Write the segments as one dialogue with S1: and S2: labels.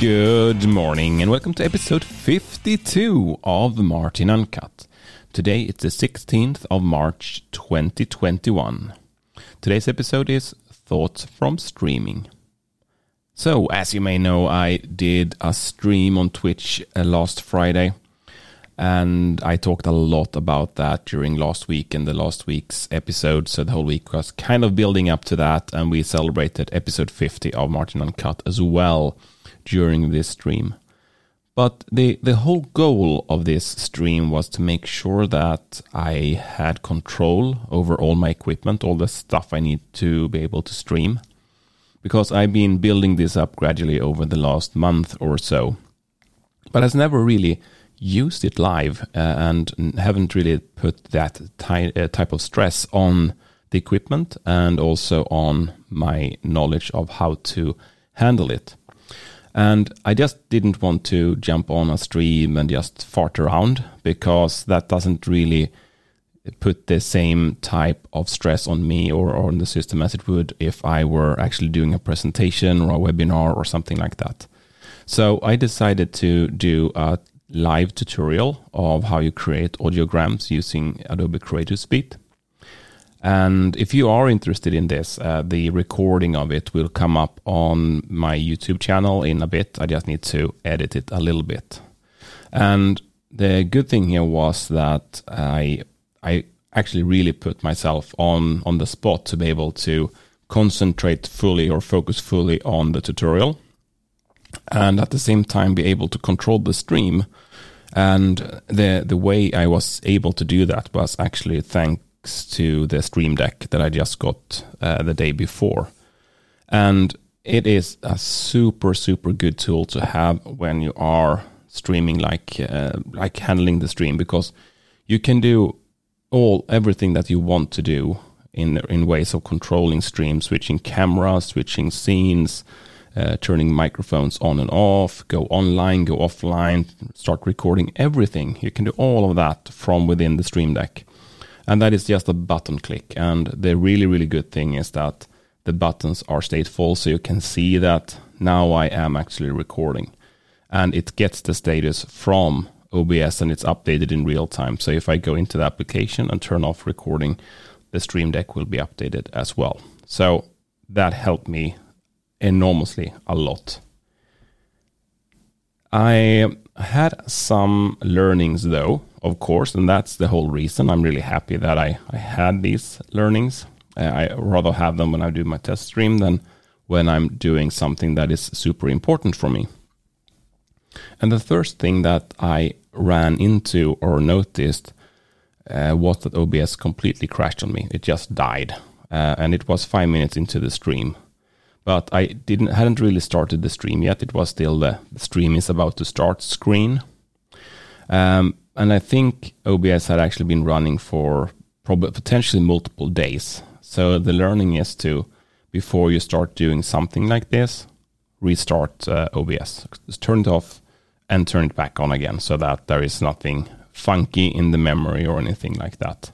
S1: Good morning and welcome to episode 52 of Martin Uncut. Today it's the 16th of March 2021. Today's episode is Thoughts from Streaming. So, as you may know, I did a stream on Twitch uh, last Friday and I talked a lot about that during last week and the last week's episode. So the whole week was kind of building up to that, and we celebrated episode 50 of Martin Uncut as well during this stream. But the, the whole goal of this stream was to make sure that I had control over all my equipment, all the stuff I need to be able to stream. Because I've been building this up gradually over the last month or so. But I've never really used it live uh, and haven't really put that ty- uh, type of stress on the equipment and also on my knowledge of how to handle it. And I just didn't want to jump on a stream and just fart around because that doesn't really put the same type of stress on me or, on the system as it would if I were actually doing a presentation or a webinar or something like that. So I decided to do a live tutorial of how you create audiograms using Adobe Creative Suite. And if you are interested in this, uh, the recording of it will come up on my YouTube channel in a bit. I just need to edit it a little bit. And the good thing here was that I I actually really put myself on on the spot to be able to concentrate fully or focus fully on the tutorial and at the same time be able to control the stream. And the the way I was able to do that was actually to the Stream Deck that I just got uh, the day before, and it is a super super good tool to have when you are streaming like uh, like handling the stream because you can do all everything that you want to do in in ways of controlling stream, switching cameras, switching scenes, uh, turning microphones on and off, go online, go offline, start recording everything. You can do all of that from within the Stream Deck. And that is just a button click. And the really, really good thing is that the buttons are stateful, so you can see that now I am actually recording. And it gets the status from OBS and it's updated in real time. So if I go into the application and turn off recording, the Stream Deck will be updated as well. So that helped me enormously a lot. I had some learnings though, of course, and that's the whole reason I'm really happy that I, I had these learnings. Uh, I rather have them when I do my test stream than when I'm doing something that is super important for me. And the first thing that I ran into or noticed uh, was that OBS completely crashed on me. It just died. Uh, and it was five minutes into the stream but I didn't hadn't really started the stream yet. It was still the, the stream is about to start screen, um, and I think OBS had actually been running for probably potentially multiple days. So the learning is to before you start doing something like this, restart uh, OBS, Just turn it off, and turn it back on again, so that there is nothing funky in the memory or anything like that.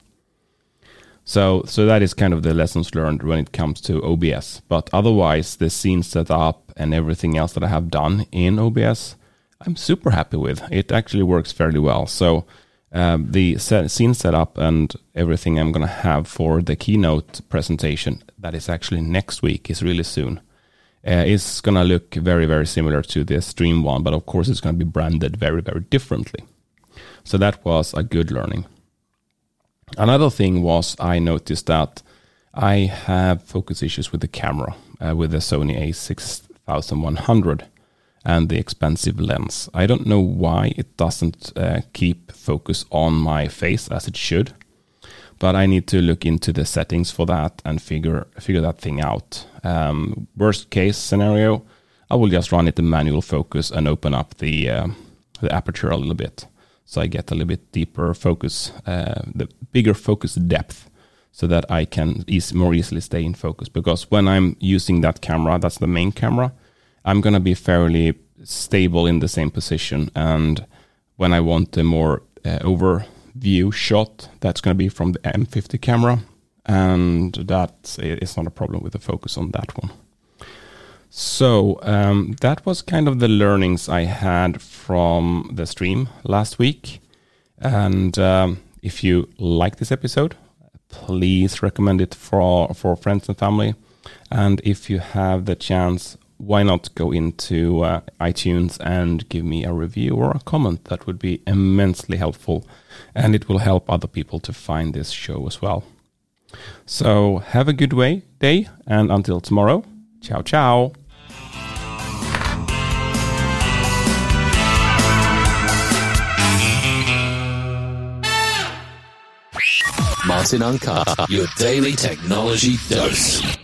S1: So, so that is kind of the lessons learned when it comes to OBS. But otherwise, the scene setup and everything else that I have done in OBS, I'm super happy with. It actually works fairly well. So, um, the set, scene setup and everything I'm going to have for the keynote presentation that is actually next week is really soon. Uh, is going to look very, very similar to the stream one, but of course, it's going to be branded very, very differently. So, that was a good learning. Another thing was I noticed that I have focus issues with the camera, uh, with the Sony a6100 and the expensive lens. I don't know why it doesn't uh, keep focus on my face as it should, but I need to look into the settings for that and figure figure that thing out. Um, worst case scenario, I will just run it in manual focus and open up the uh, the aperture a little bit so I get a little bit deeper focus, uh, the bigger focus depth, so that I can easy, more easily stay in focus. Because when I'm using that camera, that's the main camera, I'm gonna be fairly stable in the same position. And when I want a more uh, overview shot, that's gonna be from the M50 camera, and that is not a problem with the focus on that one. So um, that was kind of the learnings I had from the stream last week. And um, if you like this episode, please recommend it for for friends and family. And if you have the chance, why not go into uh, iTunes and give me a review or a comment? That would be immensely helpful, and it will help other people to find this show as well. So have a good way day, and until tomorrow, ciao ciao.
S2: Martin Uncut, your daily technology dose.